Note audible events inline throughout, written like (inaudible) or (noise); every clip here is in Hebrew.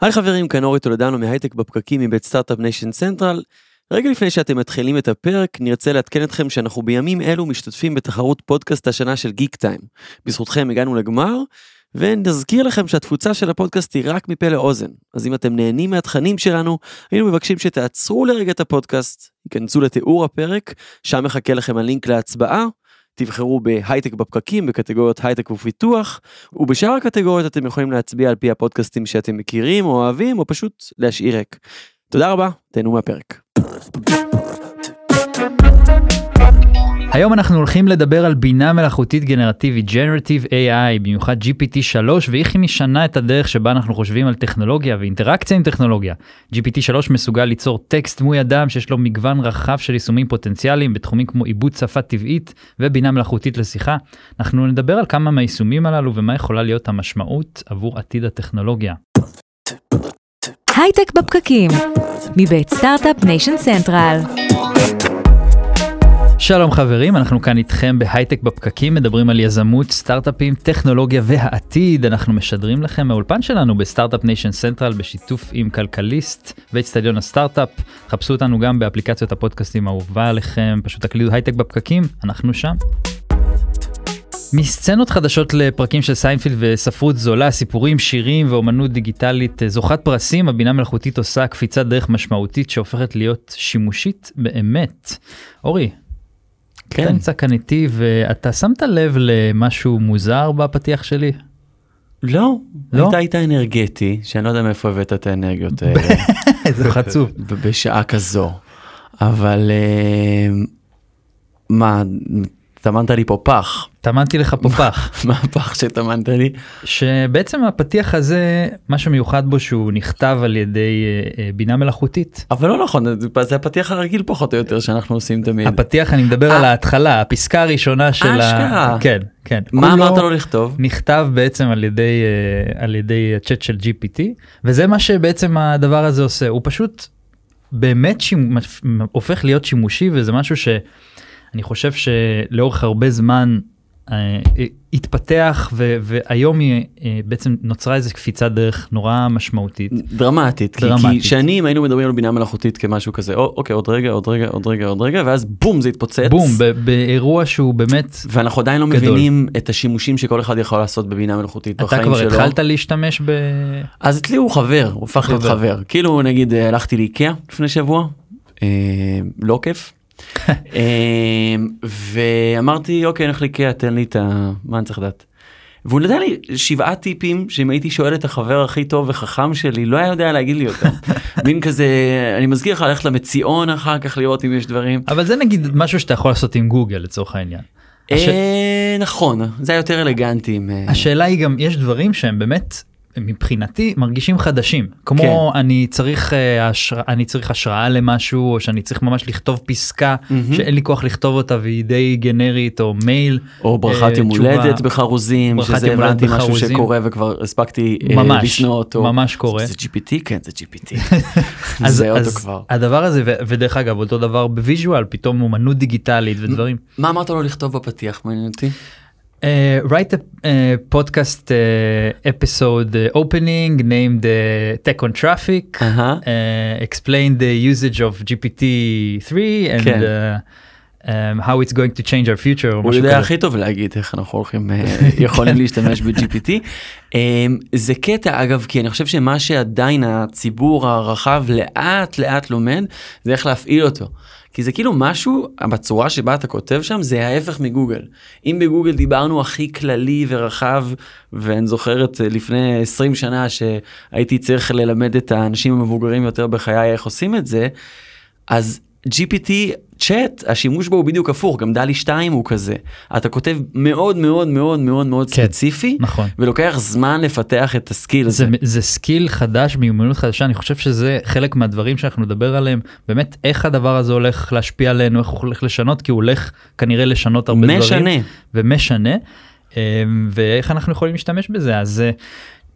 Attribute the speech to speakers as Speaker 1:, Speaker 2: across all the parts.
Speaker 1: היי חברים, כאן אורי טולדנו מהייטק בפקקים מבית Start-Up Nation Central. רגע לפני שאתם מתחילים את הפרק, נרצה לעדכן אתכם שאנחנו בימים אלו משתתפים בתחרות פודקאסט השנה של Geektime. בזכותכם הגענו לגמר, ונזכיר לכם שהתפוצה של הפודקאסט היא רק מפה לאוזן. אז אם אתם נהנים מהתכנים שלנו, היינו מבקשים שתעצרו לרגע את הפודקאסט, תיכנסו לתיאור הפרק, שם מחכה לכם הלינק להצבעה, תבחרו בהייטק בפקקים בקטגוריות הייטק ופיתוח, ובשאר הקטגוריות אתם יכולים להצביע על פי הפודקאסטים שאתם מכירים או אוהבים, או פשוט להשאיר ריק. תודה רבה, תהנו מהפרק.
Speaker 2: היום אנחנו הולכים לדבר על בינה מלאכותית גנרטיבית Generative AI, במיוחד GPT 3, ואיך היא משנה את הדרך שבה אנחנו חושבים על טכנולוגיה ואינטראקציה עם טכנולוגיה. GPT 3 מסוגל ליצור טקסט דמוי אדם שיש לו מגוון רחב של יישומים פוטנציאליים בתחומים כמו עיבוד שפה טבעית ובינה מלאכותית לשיחה. אנחנו נדבר על כמה מהיישומים הללו ומה יכולה להיות המשמעות עבור עתיד הטכנולוגיה.
Speaker 3: הייטק בפקקים, מבית Start-Up Nation Central.
Speaker 2: שלום חברים, אנחנו כאן איתכם בהייטק בפקקים, מדברים על יזמות, סטארט-אפים, טכנולוגיה והעתיד. אנחנו משדרים לכם מהאולפן שלנו ב Start-Up Nation Central בשיתוף עם כלכליסט ואצטדיון הסטארט-אפ. חפשו אותנו גם באפליקציות הפודקאסטים האהובה עליכם, פשוט תקלידו הייטק בפקקים, אנחנו שם. מסצנות חדשות לפרקים של סיינפילד וספרות זולה, סיפורים, שירים ואומנות דיגיטלית זוכת פרסים, הבינה מלאכותית עושה קפיצת דרך משמעותית שהופכת להיות שימושית באמת. אורי,
Speaker 1: כן.
Speaker 2: אתה נמצא כאן איתי ואתה שמת לב למשהו מוזר בפתיח שלי?
Speaker 1: לא,
Speaker 2: לא?
Speaker 1: היית היית אנרגטי, שאני לא יודע מאיפה הבאת את האנרגיות האלה, (laughs)
Speaker 2: איזה חצוף.
Speaker 1: בשעה כזו. אבל אה, מה, טמנת לי פה פח.
Speaker 2: טמנתי לך פה פח.
Speaker 1: מה הפח שטמנת לי?
Speaker 2: שבעצם הפתיח הזה, מה שמיוחד בו שהוא נכתב על ידי אה, אה, בינה מלאכותית.
Speaker 1: אבל לא נכון, זה- הפתיח הרגיל פחות או יותר שאנחנו עושים תמיד.
Speaker 2: הפתיח אני מדבר על
Speaker 1: אה.
Speaker 2: ההתחלה, הפסקה הראשונה של ה... כן, כן.
Speaker 1: מה אמרת לו לכתוב?
Speaker 2: נכתב בעצם על ידי על ידי הצ'אט של GPT וזה מה שבעצם הדבר הזה עושה הוא פשוט באמת שימ- הופך להיות שימושי וזה משהו שאני חושב שלאורך הרבה זמן התפתח ו- והיום היא אה, בעצם נוצרה איזה קפיצת דרך נורא משמעותית.
Speaker 1: דרמטית,
Speaker 2: דרמטית.
Speaker 1: כי שנים היינו מדברים על בינה מלאכותית כמשהו כזה, "או, אוקיי עוד רגע עוד רגע עוד רגע עוד רגע ואז בום זה התפוצץ.
Speaker 2: בום באירוע שהוא באמת
Speaker 1: ואנחנו עדיין לא
Speaker 2: גדול.
Speaker 1: מבינים את השימושים שכל אחד יכול לעשות בבינה מלאכותית
Speaker 2: אתה
Speaker 1: בחיים
Speaker 2: כבר
Speaker 1: שלו.
Speaker 2: התחלת להשתמש ב...
Speaker 1: אז אצלי הוא חבר, הוא הפך להיות
Speaker 2: חבר.
Speaker 1: חבר. כאילו נגיד אה, הלכתי לאיקאה לפני שבוע, אה, לא כיף. (laughs) אה, ואמרתי אוקיי נלך לאיקאה תן לי את ה... מה אני צריך לדעת. והוא נתן לי שבעה טיפים שאם הייתי שואל את החבר הכי טוב וחכם שלי לא היה יודע להגיד לי אותם. (laughs) מין כזה אני מזכיר לך ללכת למציאון אחר כך לראות אם יש דברים.
Speaker 2: אבל זה נגיד משהו שאתה יכול לעשות עם גוגל לצורך העניין. הש-
Speaker 1: אה, נכון זה יותר אנרגטי. אה,
Speaker 2: השאלה היא גם יש דברים שהם באמת מבחינתי מרגישים חדשים כמו אני צריך אה, השראה אני צריך השראה למשהו או שאני צריך ממש לכתוב פסקה
Speaker 1: מהמם.
Speaker 2: שאין לי כוח לכתוב אותה והיא די גנרית או מייל
Speaker 1: או ברכת
Speaker 2: אה,
Speaker 1: יום הולדת בחרוזים, שזה הבנתי משהו. שקורה וכבר הספקתי אה,
Speaker 2: ממש
Speaker 1: לשנוא אותו.
Speaker 2: ממש קורה
Speaker 1: זה GPT? כן זה GPT. (laughs) (laughs)
Speaker 2: אז, אז. הדבר הזה ו- ודרך אגב אותו דבר ב visual פתאום אומנות דיגיטלית ודברים.
Speaker 1: מה אמרת לו לכתוב בפתיח מעניין אותי?
Speaker 2: Uh, write a uh, podcast uh, episode uh, opening named uh, Tech on Traffic.
Speaker 1: אהה.
Speaker 2: uh, explain the usage of GPT-3 and
Speaker 1: כן.
Speaker 2: uh, um, how it's going to change our future.
Speaker 1: הוא יודע. הכי טוב להגיד איך אנחנו הולכים (laughs) (laughs) יכולים להשתמש ב-GPT. אה, זה קטע אגב כי אני חושב שמה שעדיין הציבור הרחב לאט לאט לומד זה איך להפעיל אותו. כי זה כאילו משהו בצורה שבה אתה כותב שם זה ההפך מגוגל. אם בגוגל דיברנו הכי כללי ורחב ואני זוכר את אה, לפני 20 שנה שהייתי צריך ללמד את האנשים המבוגרים יותר בחיי איך עושים את זה אז GPT chat השימוש בו הוא בדיוק הפוך גם DALL-E 2 הוא כזה אתה כותב מאוד מאוד מאוד מאוד מאוד
Speaker 2: כן.
Speaker 1: ספציפי
Speaker 2: נכון.
Speaker 1: ולוקח זמן לפתח את ה skill הזה.
Speaker 2: זה, זה skill חדש מיומנות חדשה אני חושב שזה חלק מהדברים שאנחנו נדבר עליהם באמת איך הדבר הזה הולך להשפיע עלינו איך הוא הולך לשנות כי הוא הולך כנראה לשנות הרבה
Speaker 1: משנה.
Speaker 2: דברים ומשנה אמ, ואיך אנחנו יכולים להשתמש בזה אז אה,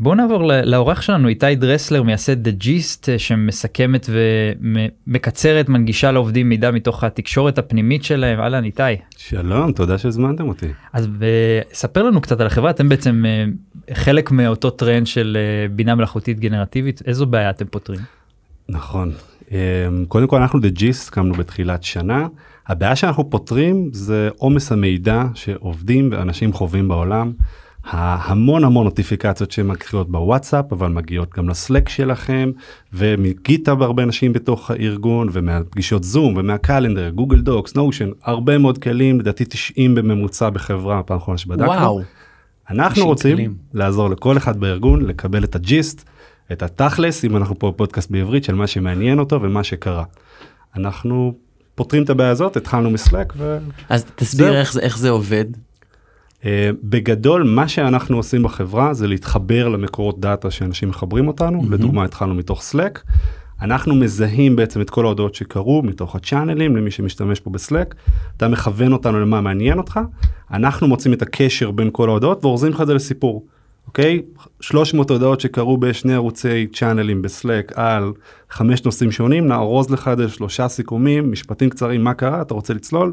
Speaker 2: בואו נעבור לאורח שלנו איתי דרסלר מייסד The Gist אה, שמסכמת ומקצרת מנגישה לעובדים מידע מתוך התקשורת הפנימית שלהם אהלן איתי.
Speaker 4: שלום, תודה שהזמנתם אותי.
Speaker 2: אז ב- ספר לנו קצת על החברה אתם בעצם אה, חלק מאותו טרנד של אה, בינה מלאכותית גנרטיבית איזו בעיה אתם פותרים.
Speaker 4: נכון. קודם כל אנחנו The Gist, קמנו בתחילת שנה. הבעיה שאנחנו פותרים זה עומס המידע שעובדים ואנשים חווים בעולם. המון המון נוטיפיקציות שמקריאות בוואטסאפ אבל מגיעות גם לסלק שלכם ומגיטה הרבה אנשים בתוך הארגון ומהפגישות זום ומהקלנדר גוגל דוקס נושן הרבה מאוד כלים לדעתי 90 בממוצע בחברה פעם אחרונה שבדקנו.
Speaker 1: וואו.
Speaker 4: אנחנו
Speaker 1: 90
Speaker 4: רוצים
Speaker 1: כלים.
Speaker 4: לעזור לכל אחד בארגון לקבל את הג'יסט, את התכלס, אם אנחנו פה פודקאסט בעברית של מה שמעניין אותו ומה שקרה. אנחנו פותרים את הבעיה הזאת, התחלנו מסלק
Speaker 1: אז תסביר
Speaker 4: זהו.
Speaker 1: איך זה, איך זה עובד.
Speaker 4: ובגדול מה שאנחנו עושים בחברה זה להתחבר למקורות דאטה שאנשים מחברים אותנו,
Speaker 1: מהמם.
Speaker 4: לדוגמה התחלנו מתוך סלק. אנחנו מזהים בעצם את כל ההודעות שקרו מתוך הצ'אנלים למי שמשתמש פה בסלק. אתה מכוון אותנו למה מעניין אותך, אנחנו מוצאים את הקשר בין כל ההודעות ואורזים לך את זה לסיפור. אוקיי? 300 הודעות שקרו בשני ערוצי צ'אנלים ב Slack על חמש נושאים שונים, נארוז לך את זה שלושה סיכומים, משפטים קצרים, מה קרה, אתה רוצה לצלול,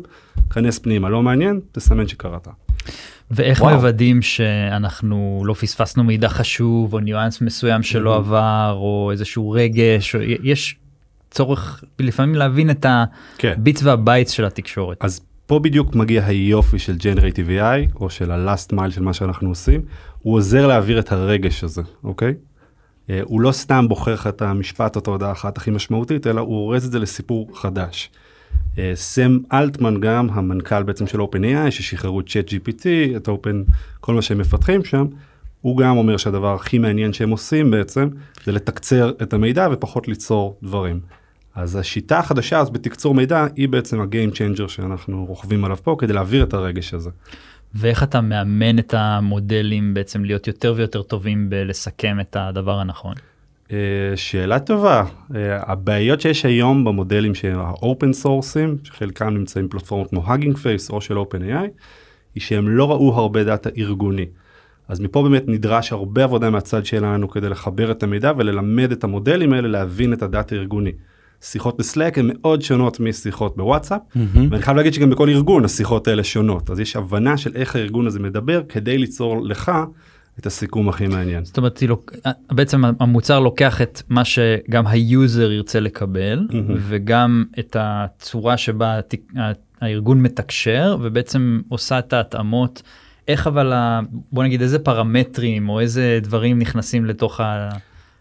Speaker 4: כנס פנימה, לא מעניין, תסמן שקראת.
Speaker 2: ואיך
Speaker 1: וואו.
Speaker 2: מוודאים שאנחנו לא פספסנו מידע חשוב או ניואנס מסוים שלא
Speaker 4: Mhm.
Speaker 2: עבר או איזשהו רגש או יש צורך לפעמים להבין את
Speaker 4: כן.
Speaker 2: ה bits וה bytes של התקשורת.
Speaker 4: אז פה בדיוק מגיע היופי של Generative AI, או של ה-last mile של מה שאנחנו עושים, הוא עוזר להעביר את הרגש הזה, אוקיי? אה, הוא לא סתם בוחר לך את המשפט או את ההודעה האחת הכי משמעותית, אלא הוא אורז את זה לסיפור חדש. אה, סם אלטמן גם, המנכ"ל בעצם של OpenAI, ששחררו את ChatGPT, את Open, כל מה שהם מפתחים שם, הוא גם אומר שהדבר הכי מעניין שהם עושים בעצם, זה לתקצר את המידע ופחות ליצור דברים. אז השיטה החדשה אז בתקצור מידע היא בעצם ה-game changer שאנחנו רוכבים עליו פה כדי להעביר את הרגש הזה.
Speaker 2: ואיך אתה מאמן את המודלים בעצם להיות יותר ויותר טובים בלסכם את הדבר הנכון.
Speaker 4: אה, שאלה טובה, אה, הבעיות שיש היום במודלים שהם ה-open sourceים, שחלקם נמצאים בפלטפורמות כמו Hugging Face או של OpenAI, היא שהם לא ראו הרבה דאטה ארגוני. אז מפה באמת נדרש הרבה עבודה מהצד שלנו כדי לחבר את המידע וללמד את המודלים האלה להבין את הדאטה הארגוני. שיחות בסלאק הן מאוד שונות משיחות בוואטסאפ,
Speaker 1: מהמם.
Speaker 4: ואני חייב להגיד שגם בכל ארגון השיחות האלה שונות, אז יש הבנה של איך הארגון הזה מדבר כדי ליצור לך את הסיכום הכי מעניין.
Speaker 2: זאת אומרת לוק- בעצם המוצר לוקח את מה שגם ה user ירצה לקבל
Speaker 4: מהמם.
Speaker 2: וגם את הצורה שבה הארגון מתקשר ובעצם עושה את ההתאמות. איך אבל ה- בוא נגיד איזה פרמטרים או איזה דברים נכנסים לתוך ה...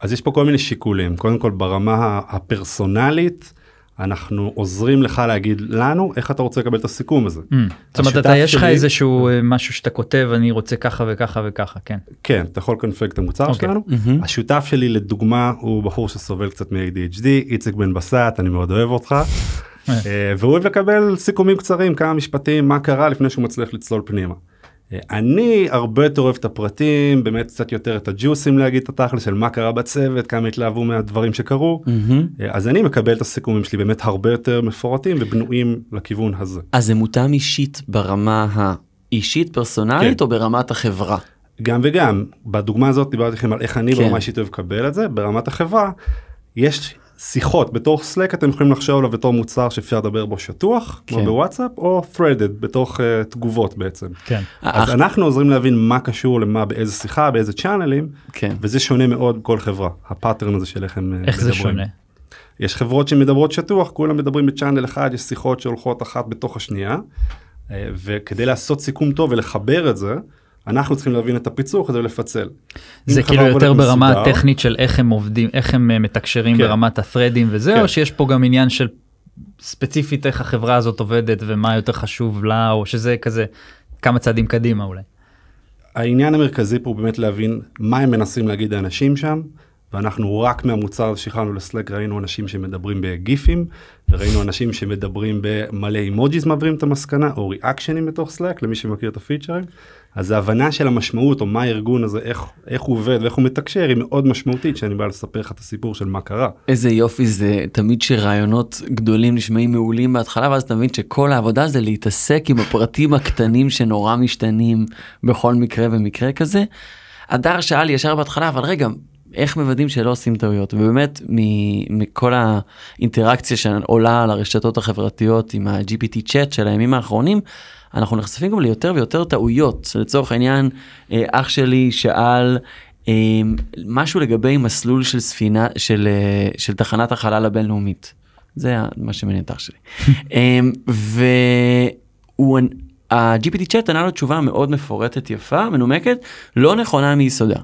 Speaker 4: אז יש פה כל מיני שיקולים, קודם כל ברמה הפרסונלית, אנחנו עוזרים לך להגיד לנו איך אתה רוצה לקבל את הסיכום הזה.
Speaker 2: Mm. זאת אומרת אתה יש לך
Speaker 4: שלי-
Speaker 2: איזשהו אה, משהו שאתה כותב אני רוצה ככה וככה וככה כן.
Speaker 4: כן, אתה יכול לקונפג את המוצר
Speaker 2: אוקיי.
Speaker 4: שלנו.
Speaker 1: מהמם.
Speaker 4: השותף שלי לדוגמה הוא בחור שסובל קצת מ-ADHD, איציק בן בסט, אני מאוד אוהב אותך. אה, והוא אוהב לקבל סיכומים קצרים, כמה משפטים, מה קרה לפני שהוא מצליח לצלול פנימה. אה, אני הרבה יותר אוהב את הפרטים, באמת קצת יותר את הג'וסים להגיד את התכל'ס של מה קרה בצוות, כמה התלהבו מהדברים שקרו. אה, אז אני מקבל את הסיכומים שלי באמת הרבה יותר מפורטים ובנויים לכיוון הזה.
Speaker 1: אז זה מותאם אישית ברמה האישית פרסונלית
Speaker 4: כן.
Speaker 1: או ברמת החברה?
Speaker 4: גם וגם, בדוגמה הזאת דיברתי לכם על איך אני
Speaker 1: כן.
Speaker 4: ברמה אישית אוהב לקבל את זה, ברמת החברה, יש שיחות בתוך סלק אתם יכולים לחשוב עליו בתור מוצר שאפשר לדבר בו שטוח, כמו
Speaker 1: כן.
Speaker 4: בוואטסאפ, או threaded בתוך uh, תגובות בעצם.
Speaker 2: כן.
Speaker 4: אז
Speaker 1: אך-
Speaker 4: אנחנו עוזרים להבין מה קשור למה באיזה שיחה, באיזה צ'אנלים,
Speaker 1: כן.
Speaker 4: וזה שונה מאוד בכל חברה, הפאטרן הזה של איך הם אה,
Speaker 2: איך זה
Speaker 4: מדברים.
Speaker 2: שונה.
Speaker 4: יש חברות שמדברות שטוח, כולם מדברים בצ'אנל אחד, יש שיחות שהולכות אחת בתוך השנייה, אה, וכדי לעשות סיכום טוב ולחבר את זה, אנחנו צריכים להבין את הפיצוח הזה ולפצל.
Speaker 2: זה כאילו יותר ברמה
Speaker 4: מסודר,
Speaker 2: הטכנית של איך הם עובדים איך הם אה, מתקשרים
Speaker 4: כן.
Speaker 2: ברמת ה-threadים וזה
Speaker 4: כן.
Speaker 2: או שיש פה גם עניין של ספציפית איך החברה הזאת עובדת ומה יותר חשוב לה או שזה כזה כמה צעדים קדימה אולי.
Speaker 4: העניין המרכזי פה הוא באמת להבין מה הם מנסים להגיד האנשים שם, ואנחנו רק מהמוצר שהכנו לסלק ראינו אנשים שמדברים בגיפים, וראינו אנשים שמדברים במלא emojis מעבירים את המסקנה, או ריאקשנים בתוך Slack, למי שמכיר את הפיצ'רים. אז ההבנה של המשמעות, או מה הארגון הזה, איך, איך הוא עובד ואיך הוא מתקשר, היא מאוד משמעותית, שאני בא לספר לך את הסיפור של מה קרה.
Speaker 1: איזה יופי זה תמיד שרעיונות גדולים נשמעים מעולים בהתחלה ואז מבין שכל העבודה זה להתעסק עם הפרטים הקטנים שנורא משתנים בכל מקרה ומקרה כזה. הדר שאל ישר בהתחלה, אבל רגע, איך מוודאים שלא עושים טעויות? ובאמת, מכל האינטראקציה שעולה על הרשתות החברתיות עם ה-GPT צ'אט של הימים האחרונים, אנחנו נחשפים גם ליותר ויותר טעויות. לצורך העניין, אה, אח שלי שאל אה, משהו לגבי מסלול של ספינה, של, אה, של תחנת החלל הבינלאומית. זה מה שמעניין את אח שלי. והוא, ה-GPT צ'אט ענה לו תשובה מאוד מפורטת, יפה, מנומקת, לא נכונה מיסודה.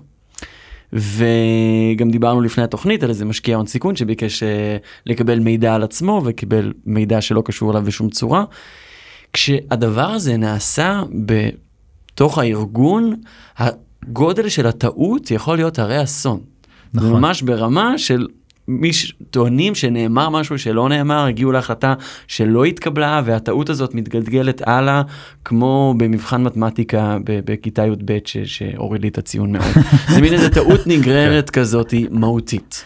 Speaker 1: וגם דיברנו לפני התוכנית על איזה משקיע הון סיכון שביקש אה, לקבל מידע על עצמו וקיבל מידע שלא קשור אליו בשום צורה. כשהדבר הזה נעשה בתוך הארגון, הגודל של הטעות יכול להיות הרי אסון.
Speaker 2: נכון.
Speaker 1: ממש ברמה של מי שטוענים שנאמר משהו שלא נאמר, הגיעו להחלטה שלא התקבלה, והטעות הזאת מתגלגלת הלאה, כמו במבחן מתמטיקה בכיתה י"ב שהוריד לי את הציון מאוד. זה מין איזה טעות נגררת כזאת מהותית.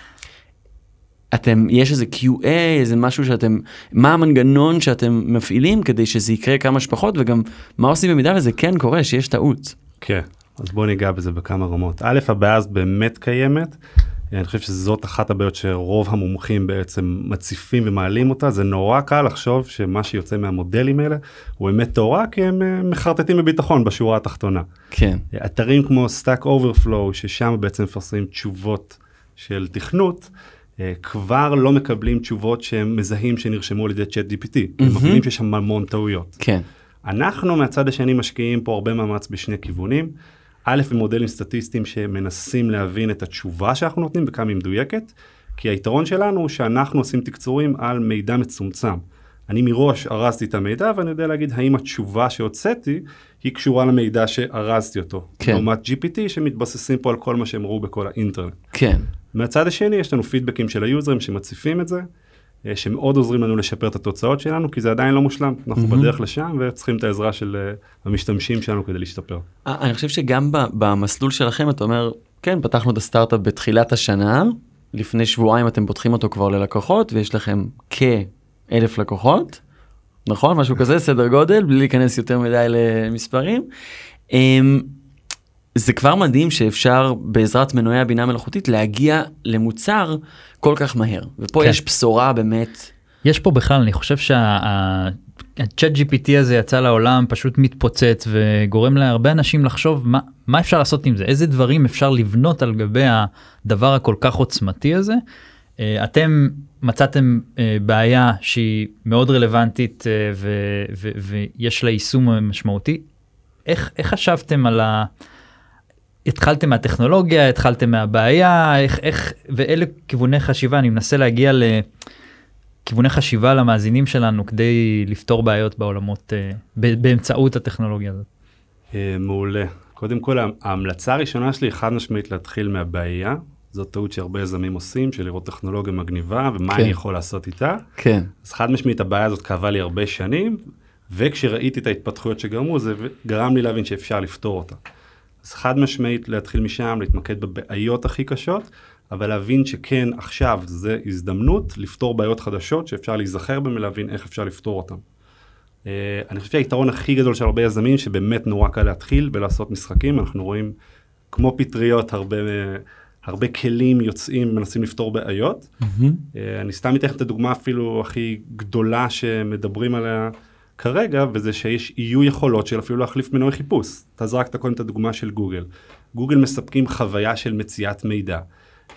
Speaker 1: אתם, יש איזה QA, איזה משהו שאתם, מה המנגנון שאתם מפעילים כדי שזה יקרה כמה שפחות, וגם מה עושים במידה וזה כן קורה, שיש טעות.
Speaker 4: כן, אז בוא ניגע בזה בכמה רמות. א', הבעיה הזאת באמת קיימת. אני חושב שזאת אחת הבעיות שרוב המומחים בעצם מציפים ומעלים אותה. זה נורא קל לחשוב שמה שיוצא מהמודלים האלה הוא אמת טהורה, כי הם אה, מחרטטים בביטחון בשורה התחתונה.
Speaker 1: כן,
Speaker 4: אתרים כמו Stack Overflow, ששם בעצם מפרסמים תשובות של תכנות, אה, כבר לא מקבלים תשובות שהם מזהים שנרשמו על ידי צ'אט GPT. הם
Speaker 1: מהמם.
Speaker 4: מבינים שיש שם המון טעויות.
Speaker 1: כן,
Speaker 4: אנחנו מהצד השני משקיעים פה הרבה מאמץ בשני כיוונים. א', במודלים סטטיסטיים שמנסים להבין את התשובה שאנחנו נותנים וכמה היא מדויקת, כי היתרון שלנו הוא שאנחנו עושים תקצורים על מידע מצומצם. אני מראש ארזתי את המידע ואני יודע להגיד האם התשובה שהוצאתי היא קשורה למידע שארזתי אותו.
Speaker 1: כן.
Speaker 4: לעומת GPT שמתבססים פה על כל מה שהם ראו בכל האינטרנט.
Speaker 1: כן.
Speaker 4: מהצד השני יש לנו פידבקים של היוזרים שמציפים את זה, שמאוד עוזרים לנו לשפר את התוצאות שלנו, כי זה עדיין לא מושלם, אנחנו
Speaker 1: מהמם.
Speaker 4: בדרך לשם וצריכים את העזרה של אה, המשתמשים שלנו כדי להשתפר.
Speaker 1: אה, אני חושב שגם במסלול שלכם אתה אומר כן פתחנו את הסטארט-אפ בתחילת השנה לפני שבועיים אתם פותחים אותו כבר ללקוחות ויש לכם כאלף לקוחות נכון משהו כזה סדר גודל בלי להיכנס יותר מדי למספרים. זה כבר מדהים שאפשר בעזרת מנועי הבינה המלאכותית להגיע למוצר כל כך מהר ופה
Speaker 2: כן.
Speaker 1: יש בשורה באמת
Speaker 2: יש פה בכלל, אני חושב שהצ'אט GPT הזה יצא לעולם פשוט מתפוצץ וגורם להרבה אנשים לחשוב מה, מה אפשר לעשות עם זה, איזה דברים אפשר לבנות על גבי הדבר הכל כך עוצמתי הזה. אה, אתם מצאתם אה, בעיה שהיא מאוד רלוונטית אה, ו- ו- ויש לה יישום משמעותי. איך, איך חשבתם על ה... התחלתם מהטכנולוגיה, התחלתם מהבעיה, איך, איך, ואלה כיווני חשיבה, אני מנסה להגיע ל... כיווני חשיבה למאזינים שלנו כדי לפתור בעיות בעולמות אה, ב- באמצעות הטכנולוגיה הזאת.
Speaker 4: אה, מעולה. קודם כל ההמלצה הראשונה שלי היא חד משמעית להתחיל מהבעיה. זאת טעות שהרבה יזמים עושים, של לראות טכנולוגיה מגניבה ומה
Speaker 1: כן.
Speaker 4: אני יכול לעשות איתה.
Speaker 1: כן
Speaker 4: אז חד משמעית הבעיה הזאת כאבה לי הרבה שנים, וכשראיתי את ההתפתחויות שגרמו זה גרם לי להבין שאפשר לפתור אותה. אז חד משמעית להתחיל משם, להתמקד בבעיות הכי קשות, אבל להבין שכן עכשיו זה הזדמנות לפתור בעיות חדשות שאפשר להיזכר בהן ולהבין איך אפשר לפתור אותן. Uh, אני חושב שהיתרון הכי גדול של הרבה יזמים שבאמת נורא קל להתחיל ולעשות משחקים, אנחנו רואים כמו פטריות הרבה, הרבה כלים יוצאים מנסים לפתור בעיות. אה, אני סתם אתן לך את הדוגמה אפילו הכי גדולה שמדברים עליה כרגע, וזה שיש יהיו יכולות של אפילו להחליף מנועי חיפוש. אתה זרקת קודם את הדוגמה של גוגל. גוגל מספקים חוויה של מציאת מידע.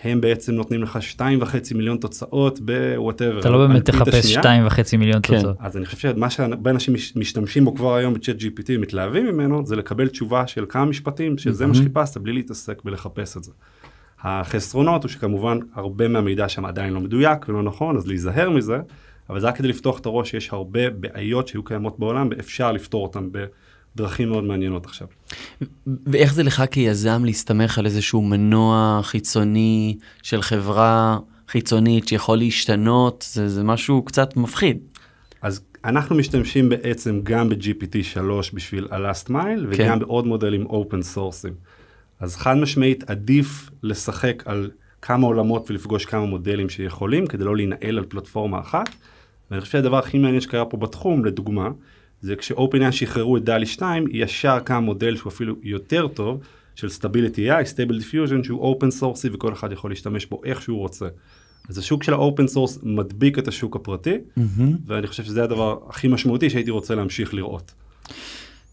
Speaker 4: הם בעצם נותנים לך שתיים וחצי מיליון תוצאות בוואטאבר.
Speaker 2: אתה לא באמת תחפש שתיים וחצי מיליון
Speaker 1: כן.
Speaker 2: תוצאות.
Speaker 4: אז אני חושב שמה שהרבה אנשים מש- משתמשים בו כבר היום בצ'אט GPT ומתלהבים ממנו, זה לקבל תשובה של כמה משפטים, שזה מה
Speaker 1: מהמם.
Speaker 4: שחיפשת בלי להתעסק בלחפש את זה. החסרונות הוא שכמובן הרבה מהמידע שם עדיין לא מדויק ולא נכון, אז להיזהר מזה, אבל זה רק כדי לפתוח את הראש שיש הרבה בעיות שהיו קיימות בעולם ואפשר לפתור אותן בדרכים מאוד מעניינות עכשיו.
Speaker 1: ואיך זה לך כיזם להסתמך על איזשהו מנוע חיצוני של חברה חיצונית שיכול להשתנות, זה, זה משהו קצת מפחיד.
Speaker 4: אז אנחנו משתמשים בעצם גם ב-GPT 3 בשביל ה-last mile וגם
Speaker 1: כן.
Speaker 4: בעוד מודלים open sourceים. אז חד משמעית עדיף לשחק על כמה עולמות ולפגוש כמה מודלים שיכולים כדי לא להינעל על פלטפורמה אחת. ואני חושב שהדבר הכי מעניין שקרה פה בתחום לדוגמה זה כש OpenAI שחררו את DALL-E 2 ישר קם מודל שהוא אפילו יותר טוב של Stability AI, Stable Diffusion, שהוא open source וכל אחד יכול להשתמש בו איך שהוא רוצה. אז השוק של ה open source מדביק את השוק הפרטי, ואני חושב שזה הדבר הכי משמעותי שהייתי רוצה להמשיך לראות.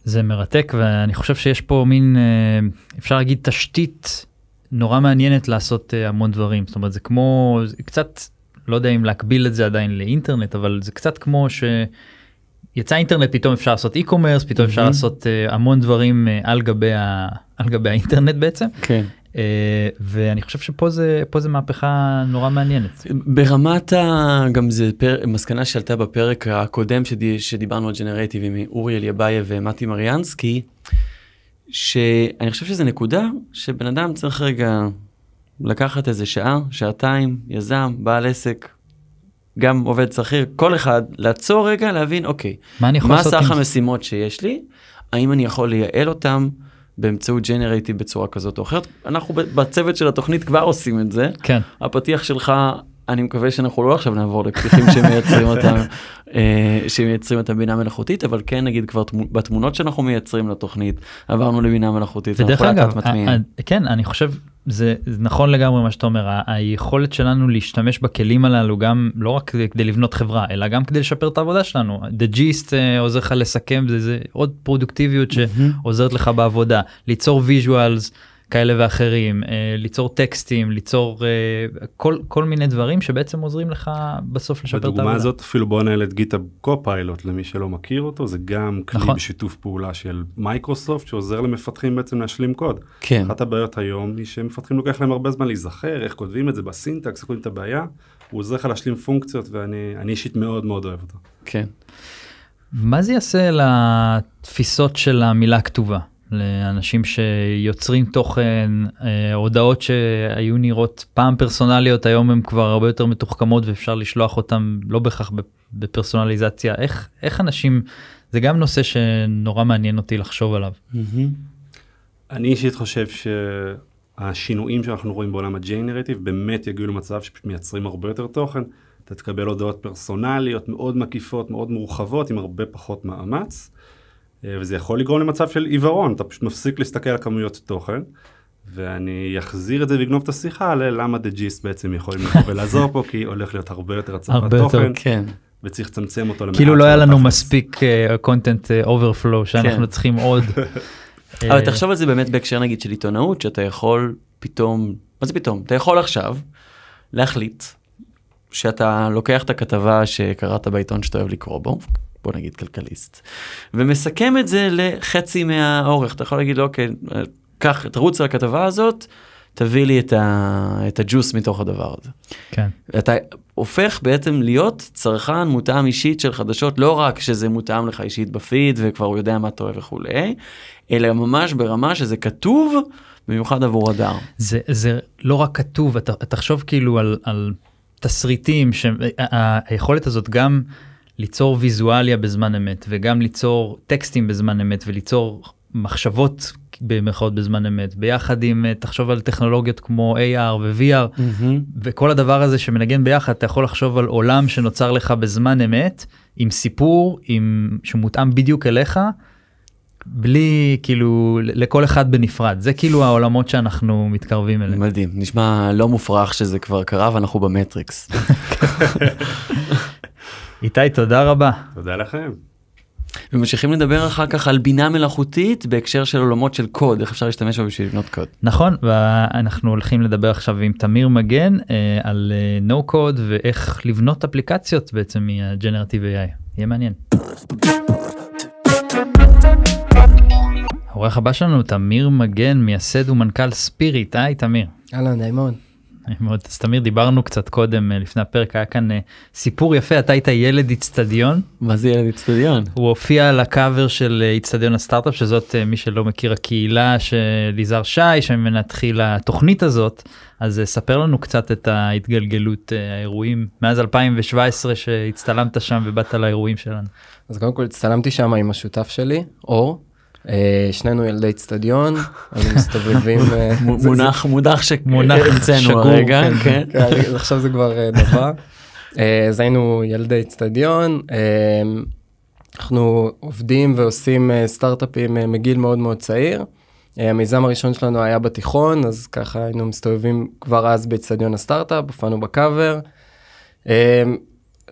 Speaker 2: זה מרתק ואני חושב שיש פה מין אה, אפשר להגיד תשתית נורא מעניינת לעשות אה, המון דברים זאת אומרת זה כמו זה קצת לא יודע אם להקביל את זה עדיין לאינטרנט אבל זה קצת כמו שיצא אינטרנט פתאום אפשר לעשות e-commerce פתאום אפשר לעשות אה, המון דברים על גבי ה... על גבי האינטרנט בעצם.
Speaker 1: כן.
Speaker 2: Uh, ואני חושב שפה זה פה זה מהפכה נורא מעניינת.
Speaker 1: ברמת ה... גם זה פר... מסקנה שעלתה בפרק הקודם שדי... שדיברנו על generative עם אורי אליבייב ומתי מריאנסקי, שאני חושב שזה נקודה שבן אדם צריך רגע לקחת איזה שעה, שעתיים, יזם, בעל עסק, גם עובד שכיר, כל אחד, לעצור רגע, להבין, אוקיי,
Speaker 2: מה
Speaker 1: מה סך
Speaker 2: עם-
Speaker 1: המשימות שיש לי, האם אני יכול לייעל אותם באמצעות ג'נרטיב בצורה כזאת או אחרת. אנחנו בצוות של התוכנית כבר עושים את זה.
Speaker 2: כן.
Speaker 1: הפתיח שלך, אני מקווה שאנחנו לא עכשיו נעבור לפתיחים שמייצרים אותם, (laughs) אה, שמייצרים את הבינה מלאכותית, אבל כן נגיד כבר תמו- בתמונות שאנחנו מייצרים לתוכנית, עברנו לבינה מלאכותית.
Speaker 2: ודרך אגב, כן, אני חושב, זה זה נכון לגמרי מה שאתה אומר, היכולת שלנו להשתמש בכלים הללו גם לא רק כדי- כדי לבנות חברה, אלא גם כדי לשפר את העבודה שלנו. The Gist אה, עוזר לך לסכם, זה, זה עוד פרודוקטיביות שעוזרת לך בעבודה, ליצור visuals כאלה ואחרים, אה, ליצור טקסטים, ליצור אה, כל, כל מיני דברים שבעצם עוזרים לך בסוף לשפר את העבודה.
Speaker 4: בדוגמה הזאת אפילו בוא נעלה את GitHub Copilot למי שלא מכיר אותו זה גם כלי
Speaker 2: נכון.
Speaker 4: בשיתוף פעולה של מייקרוסופט שעוזר למפתחים בעצם להשלים קוד.
Speaker 1: כן.
Speaker 4: אחת הבעיות היום היא שמפתחים לוקח להם הרבה זמן להיזכר איך כותבים את זה ב syntax, איך כותבים את הבעיה, הוא עוזר לך להשלים פונקציות ואני אני אישית מאוד מאוד אוהב אותו.
Speaker 1: כן.
Speaker 2: מה זה יעשה לתפיסות של המילה כתובה? לאנשים שיוצרים תוכן, אה, הודעות שהיו נראות פעם פרסונליות, היום הן כבר הרבה יותר מתוחכמות ואפשר לשלוח אותן לא בהכרח בפ- בפרסונליזציה. איך, איך אנשים, זה גם נושא שנורא מעניין אותי לחשוב עליו.
Speaker 1: מהמם.
Speaker 4: אני אישית חושב שהשינויים שאנחנו רואים בעולם הג'נרטיב באמת יגיעו למצב שפשוט מייצרים הרבה יותר תוכן. אתה תקבל הודעות פרסונליות מאוד מקיפות, מאוד מורחבות, עם הרבה פחות מאמץ. אה, וזה יכול לגרום למצב של עיוורון, אתה פשוט מפסיק להסתכל על כמויות תוכן. ואני אחזיר את זה ואגנוב את השיחה ללמה דה ג'יסט בעצם יכולים לבוא (laughs) ולעזור פה, כי הולך להיות הרבה יותר הצפת
Speaker 2: הרבה יותר,
Speaker 4: תוכן,
Speaker 1: כן.
Speaker 4: וצריך לצמצם אותו למעט.
Speaker 2: כאילו לא היה לנו. מספיק אה, content אה, שאנחנו
Speaker 1: כן.
Speaker 2: צריכים עוד. (laughs)
Speaker 1: אבל תחשוב על זה באמת בהקשר נגיד של עיתונאות, שאתה יכול פתאום, מה זה פתאום? אתה יכול עכשיו להחליט שאתה לוקח את הכתבה שקראת בעיתון שאתה אוהב לקרוא בו, בוא נגיד כלכליסט, ומסכם את זה לחצי מהאורך. אתה יכול להגיד לו, אוקיי, קח, תרוץ על הכתבה הזאת, תביא לי את, ה, את הג'וס מתוך הדבר הזה.
Speaker 2: כן.
Speaker 1: אתה הופך בעצם להיות צרכן מותאם אישית של חדשות, לא רק שזה מותאם לך אישית בפיד וכבר הוא יודע מה אתה אוהב וכולי, אלא ממש ברמה שזה כתוב במיוחד עבור הדר.
Speaker 2: זה, זה לא רק כתוב, אתה, תחשוב כאילו על, על תסריטים, שהיכולת הזאת גם ליצור ויזואליה בזמן אמת וגם ליצור טקסטים בזמן אמת וליצור מחשבות במרכאות בזמן אמת, ביחד עם, אה, תחשוב על טכנולוגיות כמו AR ו-VR וכל הדבר הזה שמנגן ביחד, אתה יכול לחשוב על עולם שנוצר לך בזמן אמת, עם סיפור, עם, שמותאם בדיוק אליך. בלי כאילו לכל אחד בנפרד זה כאילו העולמות שאנחנו מתקרבים אליהם.
Speaker 1: מדהים, נשמע לא מופרך שזה כבר קרה ואנחנו במטריקס. (laughs) (laughs)
Speaker 2: איתי תודה רבה.
Speaker 4: תודה לכם.
Speaker 1: וממשיכים לדבר אחר כך על בינה מלאכותית בהקשר של עולמות של קוד, איך אפשר להשתמש בה בשביל לבנות קוד.
Speaker 2: נכון ואנחנו הולכים לדבר עכשיו עם תמיר מגן אה, על אה, no code ואיך לבנות אפליקציות בעצם מהג'נרטיב AI יהיה מעניין. האורח הבא שלנו תמיר מגן מייסד ומנכ"ל ספיריט היי תמיר.
Speaker 5: אהלן, נעים מאוד.
Speaker 2: מאוד אז תמיר דיברנו קצת קודם אה, לפני הפרק היה כאן אה, סיפור יפה אתה היית ילד איצטדיון
Speaker 1: מה זה ילד איצטדיון?
Speaker 2: הוא הופיע על הקאבר של אה, איצטדיון הסטארט-אפ שזאת מי שלא מכיר הקהילה של יזהר שי שממנה התחילה התוכנית הזאת אז ספר לנו קצת את ההתגלגלות האירועים מאז 2017 שהצטלמת שם ובאת לאירועים שלנו.
Speaker 5: אז קודם כל הצטלמתי שם עם השותף שלי, אור. אה, שנינו ילדי אצטדיון, (laughs) היינו מסתובבים. אה,
Speaker 1: מונח מונח
Speaker 2: מונח
Speaker 1: שהמצאנו
Speaker 2: שגור,
Speaker 1: הרגע,
Speaker 2: כן.
Speaker 1: כן.
Speaker 5: כן, אז עכשיו זה כבר אה, דבר. (laughs) אה, אז היינו ילדי אצטדיון. אה, אנחנו עובדים ועושים אה, סטארט-אפים אה, מגיל מאוד מאוד צעיר. אה, המיזם הראשון שלנו היה בתיכון, אז ככה היינו מסתובבים כבר אז באצטדיון הסטארט-אפ, הופענו בקאבר. אה,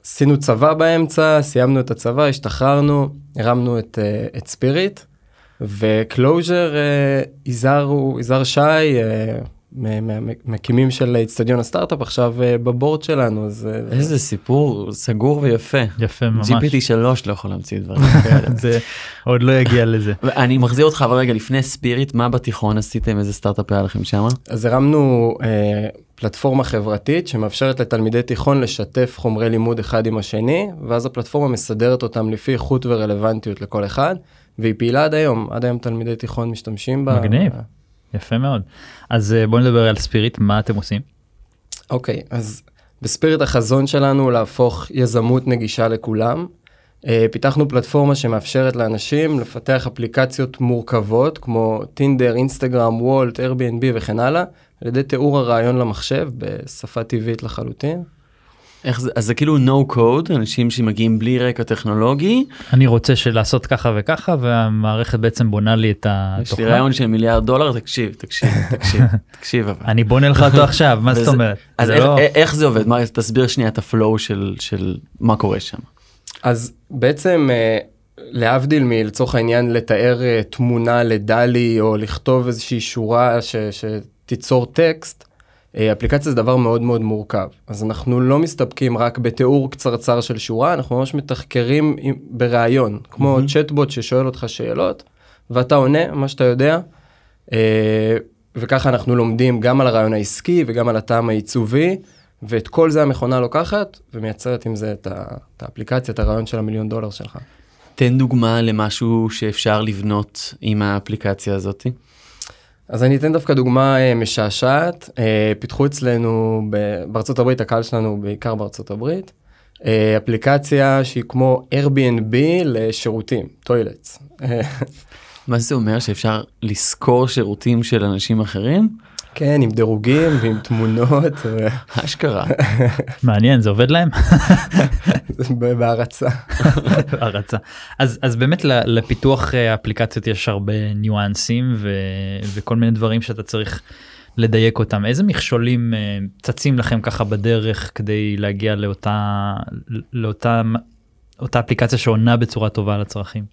Speaker 5: עשינו צבא באמצע, סיימנו את הצבא, השתחררנו, הרמנו את, אה, את Spirit, וקלוז'ר, יזהר הוא, יזהר שי, אה, מקימים שלה את הסטארט-אפ, עכשיו אה, ב board שלנו, אז... אה,
Speaker 1: איזה סיפור סגור ויפה.
Speaker 2: יפה ממש.
Speaker 1: GPT 3 לא יכול להמציא דברים (laughs) כאלה.
Speaker 2: זה עוד לא יגיע לזה.
Speaker 1: אני מחזיר אותך אבל רגע לפני Spirit מה בתיכון עשיתם איזה סטארט-אפ היה לכם שמה?
Speaker 5: אז הרמנו אה, פלטפורמה חברתית שמאפשרת לתלמידי תיכון לשתף חומרי לימוד אחד עם השני, ואז הפלטפורמה מסדרת אותם לפי איכות ורלוונטיות לכל אחד, והיא פעילה עד היום, עד היום תלמידי תיכון משתמשים בה.
Speaker 2: מגניב. יפה מאוד. אז אה, בוא נדבר על ספיריט, מה אתם עושים?
Speaker 5: אוקיי, אז בספיריט החזון שלנו הוא להפוך יזמות נגישה לכולם. אה, פיתחנו פלטפורמה שמאפשרת לאנשים לפתח אפליקציות מורכבות כמו טינדר, אינסטגרם, וולט, Airbnb וכן הלאה, על ידי תיאור הרעיון למחשב בשפה טבעית לחלוטין.
Speaker 1: איך זה, אז זה כאילו no code, אנשים שמגיעים בלי רקע טכנולוגי,
Speaker 2: אני רוצה שלעשות ככה וככה והמערכת בעצם בונה לי את
Speaker 1: יש לי
Speaker 2: התוכנה.
Speaker 1: רעיון של מיליארד דולר, תקשיב, תקשיב, (laughs) תקשיב, תקשיב אבל.
Speaker 2: אני בונה לך אותו עכשיו, מה זאת אומרת?
Speaker 1: אז
Speaker 2: זה
Speaker 1: איך,
Speaker 2: לא-
Speaker 1: איך זה עובד? מה, תסביר שנייה את הפלואו של, של מה קורה שם.
Speaker 5: אז בעצם אה, להבדיל מלצורך העניין לתאר אה, תמונה לדלי או לכתוב איזושהי שורה ש, שתיצור טקסט, אפליקציה זה דבר מאוד מאוד מורכב. אז אנחנו לא מסתפקים רק בתיאור קצרצר של שורה, אנחנו ממש מתחקרים עם- בראיון, כמו
Speaker 1: מהמם.
Speaker 5: צ'טבוט ששואל אותך שאלות, ואתה עונה מה שאתה יודע. אה, וככה אנחנו לומדים גם על הרעיון העסקי וגם על הטעם העיצובי, ואת כל זה המכונה לוקחת ומייצרת עם זה את, ה, את האפליקציה, את הרעיון של המיליון דולר שלך.
Speaker 1: תן דוגמה למשהו שאפשר לבנות עם האפליקציה הזאת.
Speaker 5: אז אני אתן דווקא דוגמה אה, משעשעת. אה, פיתחו אצלנו בארצות הברית, הקהל שלנו בעיקר בארצות הברית, אה, אפליקציה שהיא כמו Airbnb לשירותים, טוילטס.
Speaker 1: מה זה אומר שאפשר לשכור שירותים של אנשים אחרים?
Speaker 5: כן, עם דירוגים ועם תמונות,
Speaker 1: אשכרה. (laughs)
Speaker 2: מעניין, זה עובד להם?
Speaker 5: בהרצה. (laughs)
Speaker 2: הרצה. אז אז באמת לפיתוח אה, אפליקציות יש הרבה ניואנסים ו- וכל מיני דברים שאתה צריך לדייק אותם. איזה מכשולים אה, צצים לכם ככה בדרך כדי להגיע לאותה לאותה אותה אפליקציה שעונה בצורה טובה לצרכים?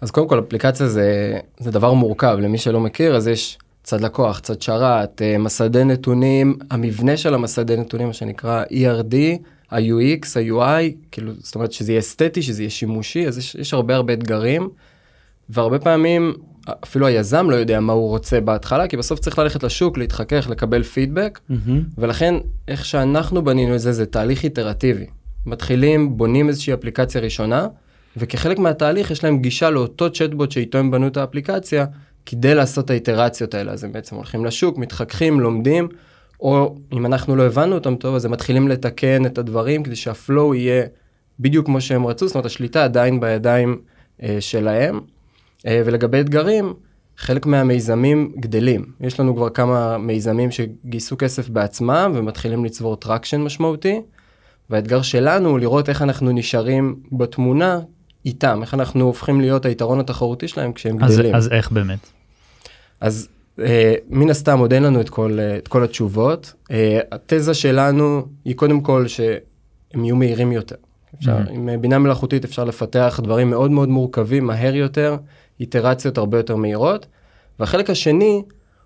Speaker 5: אז קודם כל אפליקציה זה, זה דבר מורכב למי שלא מכיר אז יש צד לקוח צד שרת אה, מסדי נתונים המבנה של המסדי נתונים מה שנקרא ERD ה-UX ה-UI כאילו זאת אומרת שזה יהיה אסתטי שזה יהיה שימושי אז יש, יש הרבה הרבה אתגרים והרבה פעמים אפילו היזם לא יודע מה הוא רוצה בהתחלה כי בסוף צריך ללכת לשוק להתחכך לקבל פידבק
Speaker 1: מהמם.
Speaker 5: ולכן איך שאנחנו בנינו את זה זה תהליך איטרטיבי. מתחילים, בונים איזושהי אפליקציה ראשונה, וכחלק מהתהליך יש להם גישה לאותו צ'טבוט שאיתו הם בנו את האפליקציה, כדי לעשות את האיטרציות האלה. אז הם בעצם הולכים לשוק, מתחככים, לומדים, או אם אנחנו לא הבנו אותם טוב, אז הם מתחילים לתקן את הדברים כדי שה flow יהיה בדיוק כמו שהם רצו, זאת אומרת השליטה עדיין בידיים אה, שלהם. אה, ולגבי אתגרים, חלק מהמיזמים גדלים. יש לנו כבר כמה מיזמים שגייסו כסף בעצמם ומתחילים לצבור traction משמעותי, והאתגר שלנו הוא לראות איך אנחנו נשארים בתמונה איתם, איך אנחנו הופכים להיות היתרון התחרותי שלהם כשהם
Speaker 2: אז,
Speaker 5: גדלים.
Speaker 2: אז איך באמת?
Speaker 5: אז אה, מן הסתם עוד אין לנו את כל, אה, את כל התשובות. אה, התזה שלנו היא קודם כל שהם יהיו מהירים יותר. אפשר,
Speaker 2: Mhm.
Speaker 5: עם אה, בינה מלאכותית אפשר לפתח דברים מאוד מאוד מורכבים מהר יותר, איטרציות הרבה יותר מהירות. והחלק השני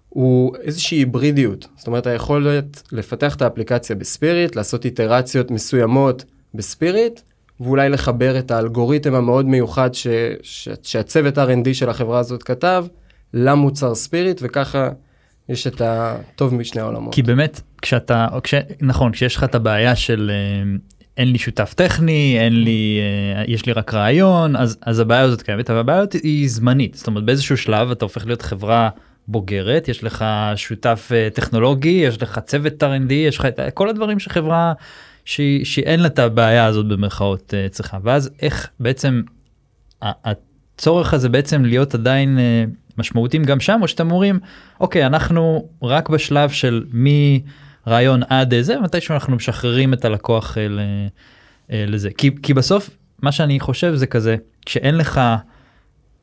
Speaker 5: הוא איזושהי היברידיות. זאת אומרת היכולת לפתח את האפליקציה בספיריט, לעשות איטרציות מסוימות בספיריט, ואולי לחבר את האלגוריתם המאוד מיוחד ש, ש, שהצוות R&D של החברה הזאת כתב, למוצר ספיריט, וככה יש את הטוב משני העולמות.
Speaker 2: כי באמת כשאתה כש, נכון כשיש לך את הבעיה של אה, אין לי שותף טכני אין לי אה, יש לי רק רעיון אז אז הבעיה הזאת קיימת אבל הבעיה הזאת היא זמנית זאת אומרת באיזשהו שלב אתה הופך להיות חברה בוגרת יש לך שותף אה, טכנולוגי יש לך צוות R&D יש לך את כל הדברים שחברה שהיא, שאין לה את הבעיה הזאת במרכאות אה, צריכה ואז איך בעצם הצורך הזה בעצם להיות עדיין אה, משמעותיים גם שם או שאתם אומרים אוקיי אנחנו רק בשלב של מרעיון עד אה, זה מתישהו אנחנו משחררים את הלקוח ל- לזה. כי כי בסוף מה שאני חושב זה כזה כשאין לך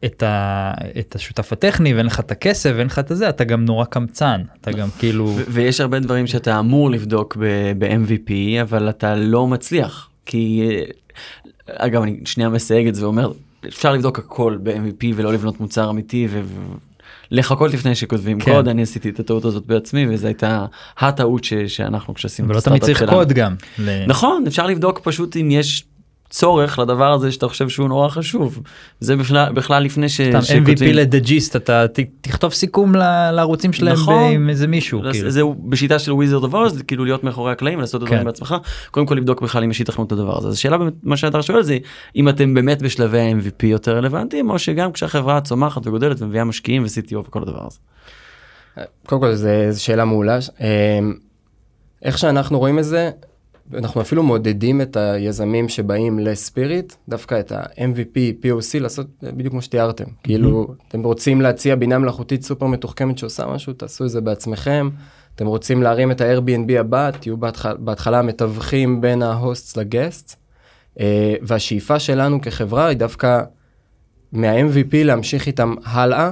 Speaker 2: את, ה, את השותף הטכני ואין לך את הכסף ואין לך את הזה אתה גם נורא קמצן אתה גם כאילו
Speaker 1: ו- ויש הרבה דברים שאתה אמור לבדוק ב-MVP אבל אתה לא מצליח כי אגב אני שנייה מסייג את זה ואומר אפשר לבדוק הכל ב-MVP ולא לבנות מוצר אמיתי ו... לחכות לפני שכותבים
Speaker 2: כן.
Speaker 1: קוד אני עשיתי את הטעות הזאת בעצמי וזו הייתה הטעות ש- שאנחנו כשעשינו
Speaker 2: ולא
Speaker 1: את
Speaker 2: תמיד צריך. קוד גם. ל-
Speaker 1: נכון אפשר לבדוק פשוט אם יש צורך לדבר הזה שאתה חושב שהוא נורא חשוב זה בכלל בכלל לפני ש...
Speaker 2: סתם MVP ל The Gist אתה ת- תכתוב סיכום ל- לערוצים שלהם
Speaker 1: נכון.
Speaker 2: עם איזה מישהו.
Speaker 1: אז
Speaker 2: כאילו.
Speaker 1: זהו בשיטה של Wizard of Oz כאילו להיות מאחורי הקלעים ולעשות את הדברים
Speaker 2: כן.
Speaker 1: בעצמך קודם כל לבדוק בכלל אם יש היתכנות לדבר הזה אז השאלה באמת מה שאתה שואל זה אם אתם באמת בשלבי ה-MVP יותר רלוונטיים או שגם כשהחברה צומחת וגודלת ומביאה משקיעים ו-CTO וכל הדבר הזה.
Speaker 5: קודם כל זו שאלה מעולה. אמ, איך שאנחנו רואים את זה, אנחנו אפילו מעודדים את היזמים שבאים לספיריט, דווקא את ה-MVP, POC, לעשות בדיוק כמו שתיארתם. כאילו, אתם רוצים להציע בינה מלאכותית סופר מתוחכמת שעושה משהו, תעשו את זה בעצמכם. אתם רוצים להרים את ה-Airbnb הבא, תהיו בהתחלה, בהתחלה מתווכים בין ההוסטס לגסט. והשאיפה שלנו כחברה היא דווקא מה-MVP להמשיך איתם הלאה.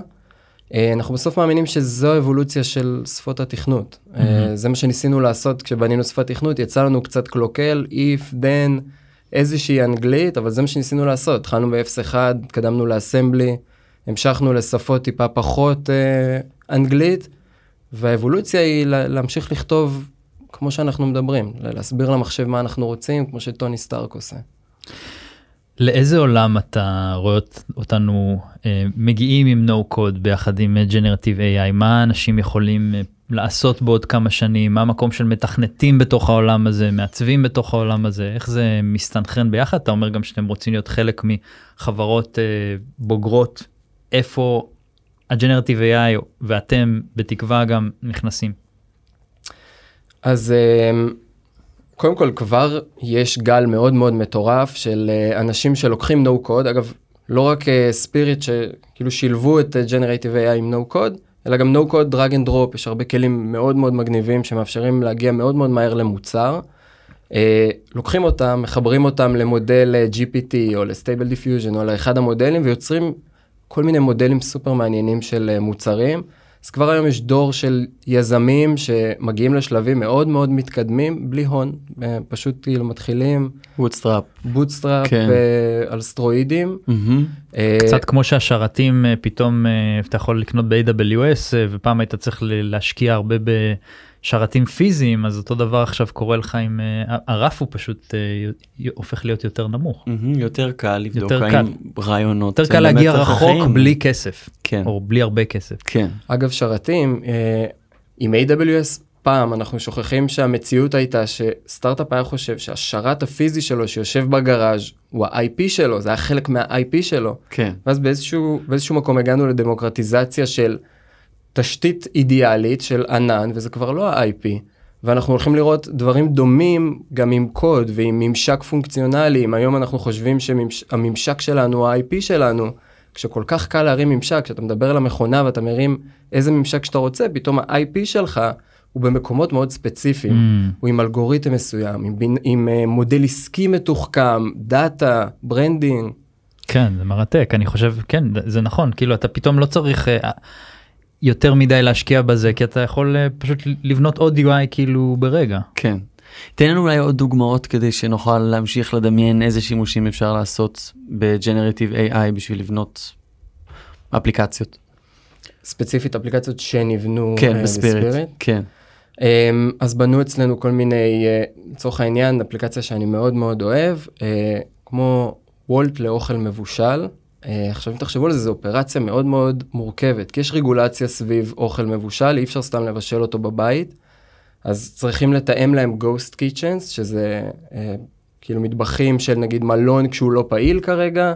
Speaker 5: אה, אנחנו בסוף מאמינים שזו האבולוציה של שפות התכנות. Mm-hmm. זה מה שניסינו לעשות כשבנינו שפת תכנות, יצא לנו קצת קלוקל, if, then, איזושהי אנגלית, אבל זה מה שניסינו לעשות. התחלנו ב-0.1, התקדמנו לאסמבלי, המשכנו לשפות טיפה פחות אה, אנגלית, והאבולוציה היא לה, להמשיך לכתוב כמו שאנחנו מדברים, להסביר למחשב מה אנחנו רוצים, כמו שטוני סטארק עושה.
Speaker 2: לאיזה עולם אתה רואה אות- אותנו אה, מגיעים עם no code ביחד עם אה, Generative AI מה אנשים יכולים אה, לעשות בעוד כמה שנים? מה המקום של מתכנתים בתוך העולם הזה מעצבים בתוך העולם הזה? איך זה מסתנכרן ביחד? אתה אומר גם שאתם רוצים להיות חלק מחברות אה, בוגרות. איפה ה Generative AI ואתם בתקווה גם נכנסים.
Speaker 5: אז קודם כל כבר יש גל מאוד מאוד מטורף של אה, אנשים שלוקחים no code, אגב, לא רק Spirit שכאילו שילבו את אה, Generative AI עם no code, אלא גם no code drag and drop, יש הרבה כלים מאוד מאוד מגניבים שמאפשרים להגיע מאוד מאוד מהר למוצר. אה, לוקחים אותם, מחברים אותם למודל אה, GPT או ל Stable Diffusion או לאחד המודלים ויוצרים כל מיני מודלים סופר מעניינים של אה, מוצרים. אז כבר היום יש דור של יזמים שמגיעים לשלבים מאוד מאוד מתקדמים בלי הון, אה, פשוט כאילו מתחילים
Speaker 1: bootstrap.
Speaker 5: bootstrap
Speaker 1: כן.
Speaker 5: אה, על סטרואידים. אה,
Speaker 2: קצת כמו שהשרתים פתאום אתה יכול לקנות ב-AWS ופעם היית צריך להשקיע הרבה בשרתים פיזיים אז אותו דבר עכשיו קורה לך עם אה, הרף הוא פשוט אה, הופך להיות יותר נמוך.
Speaker 1: יותר קל לבדוק
Speaker 2: יותר
Speaker 1: האם רעיונות.
Speaker 2: יותר קל להגיע רחוק. בלי כסף
Speaker 1: כן.
Speaker 2: או בלי הרבה כסף.
Speaker 1: כן.
Speaker 5: אגב שרתים, אה, עם AWS פעם אנחנו שוכחים שהמציאות הייתה שסטארט-אפ היה חושב שהשרת הפיזי שלו שיושב בגראז' הוא ה-IP שלו, זה היה חלק מה-IP שלו.
Speaker 1: כן.
Speaker 5: ואז באיזשהו, באיזשהו מקום הגענו לדמוקרטיזציה של תשתית אידיאלית של ענן, וזה כבר לא ה-IP. ואנחנו הולכים לראות דברים דומים גם עם קוד ועם ממשק פונקציונלי. אם היום אנחנו חושבים שהממשק שלנו הוא ה-IP שלנו, כשכל כך קל להרים ממשק, כשאתה מדבר למכונה ואתה מרים איזה ממשק שאתה רוצה, פתאום ה-IP שלך הוא במקומות מאוד ספציפיים.
Speaker 2: Mm.
Speaker 5: הוא עם אלגוריתם מסוים, עם, עם uh, מודל עסקי מתוחכם, דאטה, branding.
Speaker 2: כן זה מרתק אני חושב כן זה נכון כאילו אתה פתאום לא צריך אה, יותר מדי להשקיע בזה כי אתה יכול אה, פשוט לבנות עוד UI כאילו ברגע.
Speaker 1: כן. תן לנו אולי עוד דוגמאות כדי שנוכל להמשיך לדמיין איזה שימושים אפשר לעשות ב Generative AI בשביל לבנות אפליקציות.
Speaker 5: ספציפית אפליקציות שנבנו
Speaker 1: כן,
Speaker 5: אה,
Speaker 1: בספיריט.
Speaker 5: בספיריט.
Speaker 1: כן.
Speaker 5: אמ, אז בנו אצלנו כל מיני, אה, לצורך העניין, אפליקציה שאני מאוד מאוד אוהב, אה, כמו וולט לאוכל מבושל. אה, עכשיו אם תחשבו על זה, זו אופרציה מאוד מאוד מורכבת, כי יש רגולציה סביב אוכל מבושל, אי אפשר סתם לבשל אותו בבית, אז צריכים לתאם להם Ghost Kitchens, שזה אה, כאילו מטבחים של נגיד מלון כשהוא לא פעיל כרגע,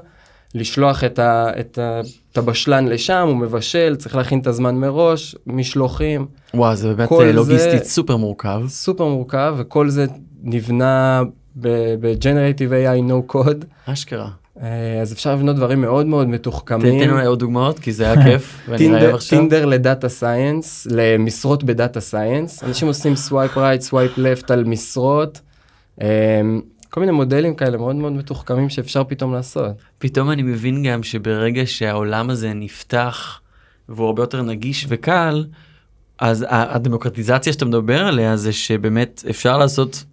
Speaker 5: לשלוח את, ה, את, ה, את הבשלן לשם, הוא מבשל, צריך להכין את ההזמנה מראש, משלוחים.
Speaker 1: וואו זה באמת אה,
Speaker 5: זה-
Speaker 1: לוגיסטית סופר מורכב.
Speaker 5: סופר מורכב וכל זה נבנה ב-Generative AI no code
Speaker 1: אשכרה.
Speaker 5: אה, אז אפשר לבנות דברים מאוד מאוד מתוחכמים.
Speaker 1: תן אולי עוד דוגמאות כי זה היה כיף. (laughs) Tinder,
Speaker 5: ל data science, למשרות ב data science. אנשים עושים swipe right, swipe left על משרות. אה, כל מיני מודלים כאלה מאוד מאוד מתוחכמים שאפשר פתאום לעשות.
Speaker 1: פתאום אני מבין גם שברגע שהעולם הזה נפתח והוא הרבה יותר נגיש וקל, אז הדמוקרטיזציה שאתה מדבר עליה זה שבאמת אפשר לעשות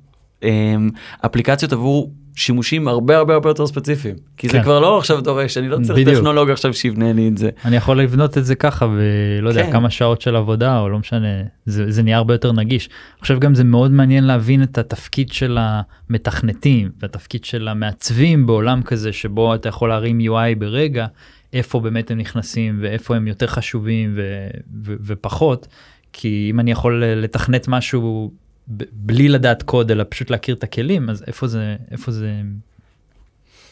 Speaker 1: אמ, אפליקציות עבור שימושים הרבה הרבה הרבה יותר ספציפיים. כי זה
Speaker 2: כן.
Speaker 1: כבר לא עכשיו דורש, אני לא צריך
Speaker 2: בדיוק.
Speaker 1: טכנולוג עכשיו שיבנה לי את זה.
Speaker 2: אני יכול לבנות את זה ככה ולא יודע
Speaker 1: כן.
Speaker 2: כמה שעות של עבודה או לא משנה זה, זה נהיה הרבה יותר נגיש. חושב גם זה מאוד מעניין להבין את התפקיד של המתכנתים והתפקיד של המעצבים בעולם כזה שבו אתה יכול להרים UI ברגע איפה באמת הם נכנסים ואיפה הם יותר חשובים ו- ו- ופחות כי אם אני יכול לתכנת משהו בלי לדעת קוד אלא פשוט להכיר את הכלים אז איפה זה איפה זה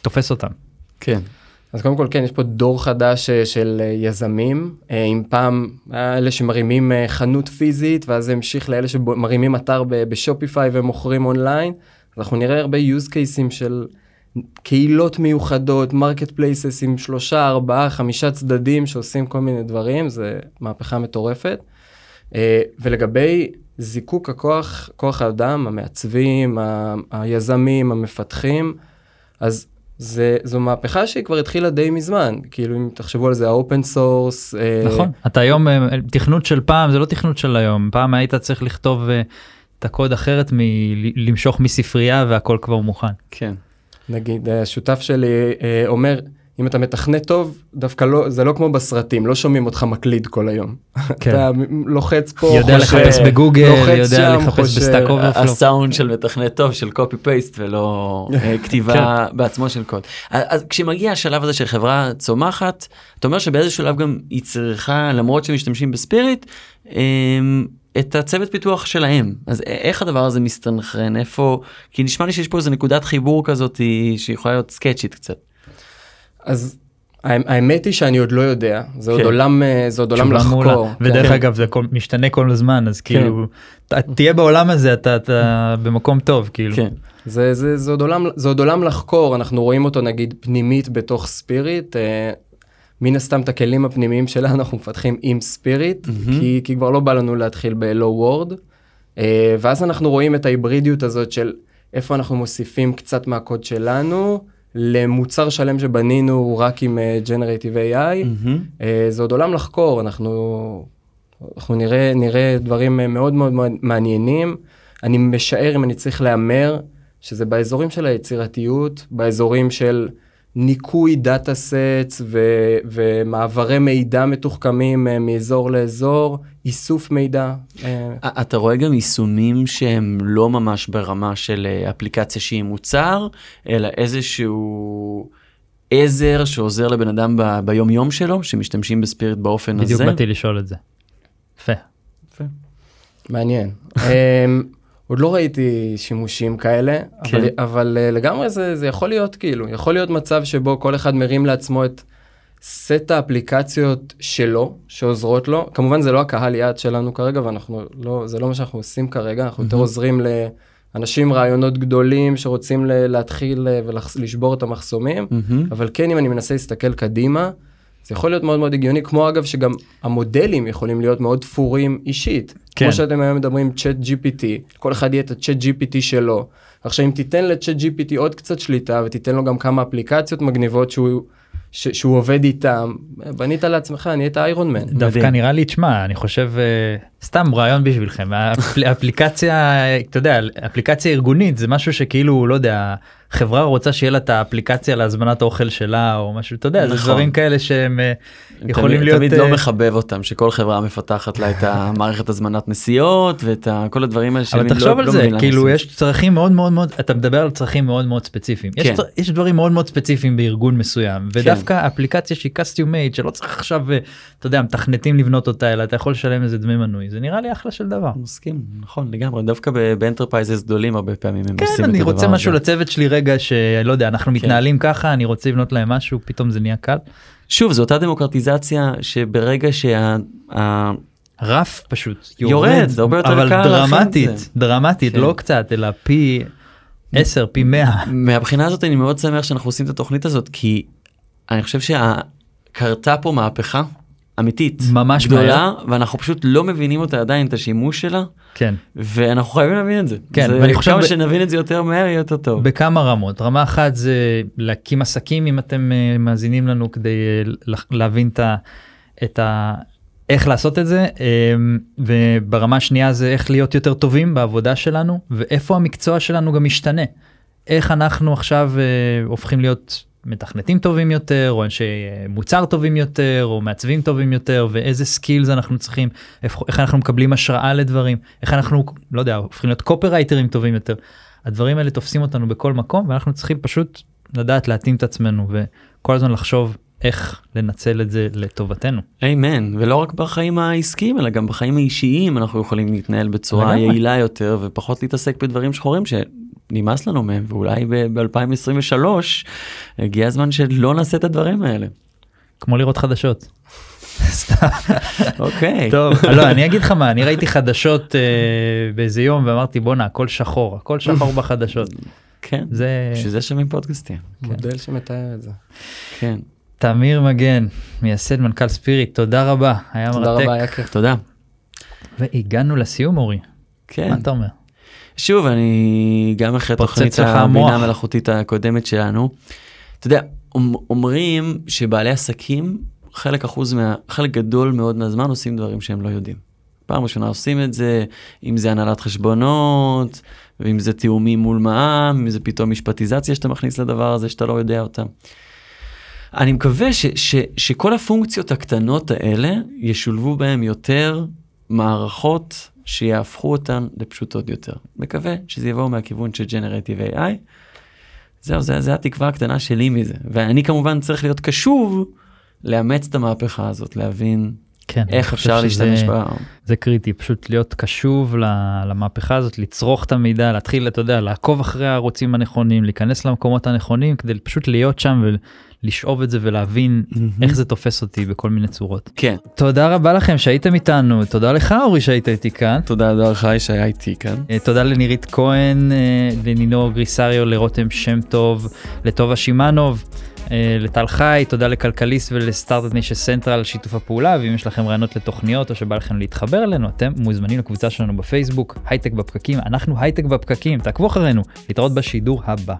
Speaker 2: תופס אותם.
Speaker 1: כן.
Speaker 5: אז קודם כל כן, יש פה דור חדש אה, של אה, יזמים, אה, אם פעם אלה שמרימים חנות פיזית, ואז זה המשיך לאלה שמרימים אתר בשופיפיי ומוכרים אונליין, אז אנחנו נראה הרבה use cases של קהילות מיוחדות, marketplaces עם שלושה, ארבעה, חמישה צדדים שעושים כל מיני דברים, זה מהפכה מטורפת. ולגבי זיקוק הכוח, כוח האדם, המעצבים, ה- היזמים, המפתחים, אז זה, זו מהפכה שהיא כבר התחילה די מזמן, כאילו אם תחשבו על זה, ה open source.
Speaker 2: נכון אתה היום אה, תכנות של פעם זה לא תכנות של היום פעם היית צריך לכתוב אה, את הקוד אחרת מלמשוך מספרייה והכל כבר מוכן.
Speaker 1: כן.
Speaker 5: נגיד, השותף שלי אה, אומר, אם אתה מתכנת טוב, דווקא לא, זה לא כמו בסרטים, לא שומעים אותך מקליד כל היום.
Speaker 2: כן.
Speaker 5: אתה לוחץ פה,
Speaker 2: יודע
Speaker 5: חושב,
Speaker 2: לחפש בגוגל יודע
Speaker 5: שם,
Speaker 2: לחפש
Speaker 5: חושב.
Speaker 2: ב Stack Overflow.
Speaker 1: הסאונד של מתכנת טוב של copy paste ולא אה, (laughs) כתיבה בעצמו של קוד. אז אז כשמגיע השלב הזה של חברה צומחת, אתה אומר שבאיזשהו שלב גם היא צריכה למרות שמשתמשים ב Spirit אמ, את הצוות פיתוח שלהם אז איך הדבר הזה מסתנכרן איפה כי נשמע לי שיש פה איזה נקודת חיבור כזאת שיכולה להיות סקצ'ית קצת.
Speaker 5: אז האמ- האמת היא שאני עוד לא יודע, זה עוד
Speaker 1: כן.
Speaker 5: עולם, אה, זה עוד עולם. לחקור.
Speaker 2: ודרך
Speaker 5: כן.
Speaker 2: אגב זה כל- משתנה כל הזמן אז כאילו אתה תהיה בעולם הזה אתה אתה במקום טוב כאילו.
Speaker 1: כן.
Speaker 5: זה, זה, זה, עוד עולם, זה עוד עולם לחקור, אנחנו רואים אותו נגיד פנימית בתוך ספיריט, אה, מן הסתם את הכלים הפנימיים שלנו (laughs) אנחנו מפתחים עם ספיריט,
Speaker 1: מהמם.
Speaker 5: כי, כי כבר לא בא לנו להתחיל ב-low word, אה, ואז אנחנו רואים את ההיברידיות הזאת של איפה אנחנו מוסיפים קצת מהקוד שלנו למוצר שלם שבנינו רק עם אה, Generative AI,
Speaker 1: מהמם.
Speaker 5: אה, זה עוד עולם לחקור, אנחנו, אנחנו נראה, נראה דברים אה, מאוד מאוד מאוד מעניינים. אני משער, אם אני צריך להמר, שזה באזורים של היצירתיות, באזורים של ניקוי data sets ו- ומעברי מידע מתוחכמים אה, מאזור לאזור, איסוף מידע. אה,
Speaker 1: אתה רואה גם יישומים שהם לא ממש ברמה של אה, אפליקציה שהיא מוצר, אלא איזשהו עזר שעוזר לבן אדם ב- ביום יום שלו, שמשתמשים ב Spirit באופן
Speaker 2: בדיוק
Speaker 1: הזה.
Speaker 2: באתי לשאול את זה. יפה.
Speaker 5: מעניין. (laughs) עוד לא ראיתי שימושים כאלה,
Speaker 1: כן.
Speaker 5: אבל, אבל אה, לגמרי זה, זה יכול להיות כאילו, יכול להיות מצב שבו כל אחד מרים לעצמו את סט האפליקציות שלו, שעוזרות לו. כמובן זה לא הקהל יעד שלנו כרגע, ואנחנו לא, זה לא מה שאנחנו עושים כרגע, אנחנו יותר עוזרים לאנשים רעיונות גדולים שרוצים להתחיל אה, ולשבור את המחסומים.
Speaker 1: מהמם.
Speaker 5: אבל כן אם אני מנסה להסתכל קדימה, זה יכול להיות מאוד מאוד הגיוני, כמו אגב שגם המודלים יכולים להיות מאוד תפורים אישית.
Speaker 2: כן.
Speaker 5: כמו שאתם היום מדברים צ'אט GPT, כל אחד יהיה את הצ'אט GPT שלו. עכשיו אם תיתן לצ'אט GPT עוד קצת שליטה ותיתן לו גם כמה אפליקציות מגניבות שהוא, ש, שהוא עובד איתם, בנית לעצמך, נהיית איירון מן.
Speaker 2: דווקא נראה לי תשמע אני חושב אה, סתם רעיון בשבילכם האפליקציה אתה יודע אפליקציה ארגונית זה משהו שכאילו לא יודע חברה רוצה שיהיה לה את האפליקציה להזמנת האוכל שלה או משהו אתה יודע זה
Speaker 1: נכון.
Speaker 2: דברים כאלה שהם אה, יכולים
Speaker 1: תמיד,
Speaker 2: להיות
Speaker 1: תמיד לא
Speaker 2: אה,
Speaker 1: מחבב אותם שכל חברה מפתחת לה את המערכת הזמנת נסיעות ואת כל הדברים האלה
Speaker 2: אבל תחשוב
Speaker 1: לא-
Speaker 2: על
Speaker 1: לא
Speaker 2: זה כאילו יש צרכים מאוד מאוד מאוד אתה מדבר על צרכים מאוד מאוד ספציפיים יש,
Speaker 1: כן.
Speaker 2: צר- יש דברים מאוד מאוד ספציפיים בארגון מסוים ודווקא אפליקציה שהיא custom made שלא צריך עכשיו אה, אתה יודע מתכנתים לבנות אותה אלא אתה יכול לשלם איזה דמי מנוי זה נראה לי אחלה של דבר.
Speaker 1: מסכים נכון לגמרי דווקא ב- ב enterprises גדולים הרבה פעמים הם עושים
Speaker 2: כן
Speaker 1: את
Speaker 2: אני
Speaker 1: הדבר
Speaker 2: רוצה
Speaker 1: הזה.
Speaker 2: משהו לצוות שלי רגע שלא יודע אנחנו מתנהלים ככה אני רוצה לבנות להם משהו פתאום זה נהיה קל.
Speaker 1: שוב זו אותה דמוקרטיזציה שברגע שה...
Speaker 2: רף פשוט
Speaker 1: יורד, זה הרבה יותר
Speaker 2: אבל
Speaker 1: קל את
Speaker 2: דרמטית. דרמטית
Speaker 1: כן.
Speaker 2: לא קצת אלא פי 10 פי 100
Speaker 1: מהבחינה הזאת אני מאוד שמח שאנחנו עושים את התוכנית הזאת כי אני חושב שקרתה פה מהפכה אמיתית,
Speaker 2: ממש
Speaker 1: גדולה, ואנחנו פשוט לא מבינים אותה עדיין, את השימוש שלה,
Speaker 2: כן.
Speaker 1: ואנחנו חייבים להבין את זה.
Speaker 2: כן,
Speaker 1: זה,
Speaker 2: ואני חושב
Speaker 1: כמה
Speaker 2: ב-
Speaker 1: שנבין את זה יותר מהר יהיה יותר טוב.
Speaker 2: בכמה רמות רמה אחת זה להקים עסקים אם אתם אה, מאזינים לנו כדי לה- להבין את ה... את ה... איך לעשות את זה אמ, וברמה השנייה זה איך להיות יותר טובים בעבודה שלנו ואיפה המקצוע שלנו גם משתנה. איך אנחנו עכשיו אה, הופכים להיות מתכנתים טובים יותר או אנשי אה, מוצר טובים יותר או מעצבים טובים יותר ואיזה skills אנחנו צריכים איך, איך אנחנו מקבלים השראה לדברים איך אנחנו לא יודע הופכים להיות קופרייטרים טובים יותר. הדברים האלה תופסים אותנו בכל מקום ואנחנו צריכים פשוט לדעת להתאים את עצמנו וכל הזמן לחשוב איך לנצל את זה לטובתנו.
Speaker 1: אמן, ולא רק בחיים העסקיים, אלא גם בחיים האישיים אנחנו יכולים להתנהל בצורה. יעילה יותר ופחות להתעסק בדברים שחורים שנמאס לנו מהם, ואולי ב-2023 הגיע הזמן שלא נעשה את הדברים האלה.
Speaker 2: כמו לראות חדשות. (laughs) סתם.
Speaker 1: אוקיי.
Speaker 2: טוב, לא, אני אגיד לך מה, אני ראיתי חדשות אה, באיזה יום ואמרתי בואנה הכל שחור, הכל שחור (laughs) בחדשות.
Speaker 1: כן,
Speaker 2: זה
Speaker 1: בשביל זה שומעים פודקאסטים.
Speaker 5: מודל שמתאר את זה.
Speaker 1: כן,
Speaker 2: תמיר מגן, מייסד מנכ"ל ספיריט, תודה רבה, היה
Speaker 5: תודה
Speaker 2: מרתק.
Speaker 5: רבה, היה כיף.
Speaker 1: תודה.
Speaker 2: והגענו לסיום אורי,
Speaker 1: כן.
Speaker 2: מה אתה אומר?
Speaker 1: שוב, אני גם אחרי תוכנית. הבינה המלאכותית הקודמת שלנו. אתה יודע, אומ- אומרים שבעלי עסקים, חלק אחוז מה... חלק גדול מאוד מהזמן עושים דברים שהם לא יודעים. פעם ראשונה עושים את זה, אם זה הנהלת חשבונות, ואם זה תיאומים מול מע"מ, אם זה פתאום משפטיזציה שאתה מכניס לדבר הזה שאתה לא יודע אותה. אני מקווה ש, ש, שכל הפונקציות הקטנות האלה ישולבו בהם יותר מערכות שיהפכו אותן לפשוטות יותר. מקווה שזה יבוא מהכיוון של Generative AI. זהו, זה, זה התקווה הקטנה שלי מזה. ואני כמובן צריך להיות קשוב לאמץ את המהפכה הזאת, להבין
Speaker 2: כן,
Speaker 1: איך אפשר
Speaker 2: שזה-
Speaker 1: להשתמש בה.
Speaker 2: זה קריטי, פשוט להיות קשוב למהפכה הזאת, לצרוך את המידע, להתחיל, אתה יודע, לעקוב אחרי הערוצים הנכונים, להיכנס למקומות הנכונים, כדי פשוט להיות שם ולשאוב את זה ולהבין איך זה תופס אותי בכל מיני צורות.
Speaker 1: כן,
Speaker 2: תודה רבה לכם שהייתם איתנו, תודה לך אורי שהיית איתי כאן.
Speaker 1: תודה דור חי שהיה איתי כאן.
Speaker 2: אה, תודה לנירית כהן, אה, לנינור גריסריו, לרותם שם טוב, לטובה שמאנוב, לטל חי, תודה לכלכליסט ול Start-Up Nation Central על שיתוף הפעולה, ואם יש לכם רעיונות לתוכניות או שבא לכם להתחבר אלינו, אתם מוזמנים לקבוצה שלנו בפייסבוק, הייטק בפקקים, אנחנו הייטק בפקקים, תעקבו אחרינו, להתראות בשידור הבא.